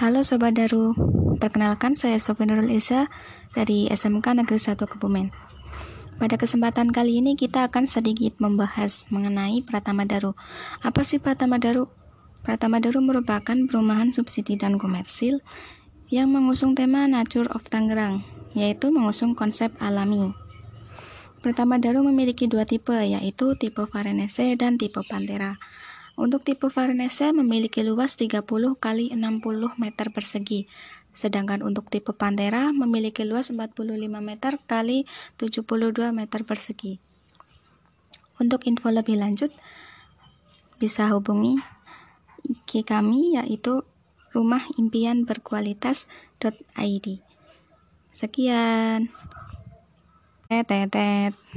Halo Sobat Daru, perkenalkan saya Sofi Nurul Iza dari SMK Negeri 1 Kebumen. Pada kesempatan kali ini kita akan sedikit membahas mengenai Pratama Daru. Apa sih Pratama Daru? Pratama Daru merupakan perumahan subsidi dan komersil yang mengusung tema Nature of Tangerang, yaitu mengusung konsep alami. Pratama Daru memiliki dua tipe, yaitu tipe Varenese dan tipe Pantera. Untuk tipe Varenese memiliki luas 30 kali 60 meter persegi, sedangkan untuk tipe Pantera memiliki luas 45 meter kali 72 meter persegi. Untuk info lebih lanjut bisa hubungi IG kami yaitu rumah impian berkualitas.id. Sekian. Tetet.